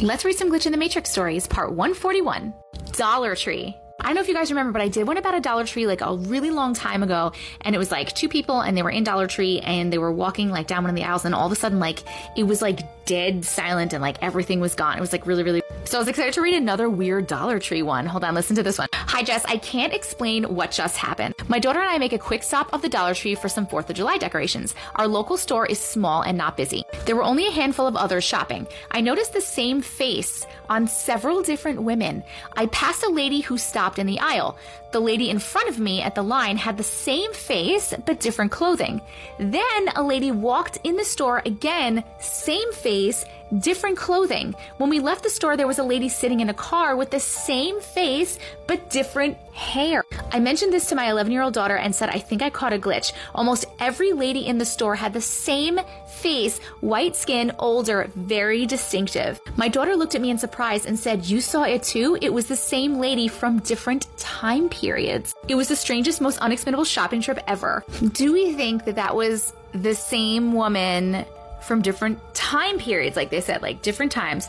Let's read some Glitch in the Matrix stories, part 141 Dollar Tree. I don't know if you guys remember, but I did one about a Dollar Tree like a really long time ago. And it was like two people and they were in Dollar Tree and they were walking like down one of the aisles and all of a sudden like it was like dead silent and like everything was gone. It was like really, really. So I was excited to read another weird Dollar Tree one. Hold on, listen to this one. Hi, Jess. I can't explain what just happened. My daughter and I make a quick stop of the Dollar Tree for some 4th of July decorations. Our local store is small and not busy. There were only a handful of others shopping. I noticed the same face on several different women. I passed a lady who stopped in the aisle. The lady in front of me at the line had the same face but different clothing. Then a lady walked in the store again, same face, different clothing. When we left the store, there was a lady sitting in a car with the same face but different hair. I mentioned this to my 11 year old daughter and said, I think I caught a glitch. Almost every lady in the store had the same face, white skin, older, very distinctive. My daughter looked at me in surprise and said, You saw it too? It was the same lady from different time periods. It was the strangest, most unexplainable shopping trip ever. Do we think that that was the same woman from different time periods, like they said, like different times?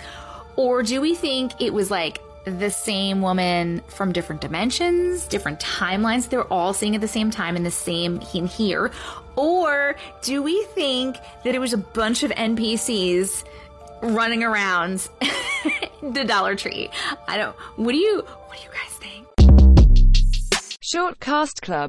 Or do we think it was like the same woman from different dimensions, different timelines? They're all seeing at the same time in the same in here. Or do we think that it was a bunch of NPCs running around the Dollar Tree? I don't. What do you? What do you guys think? Short Cast Club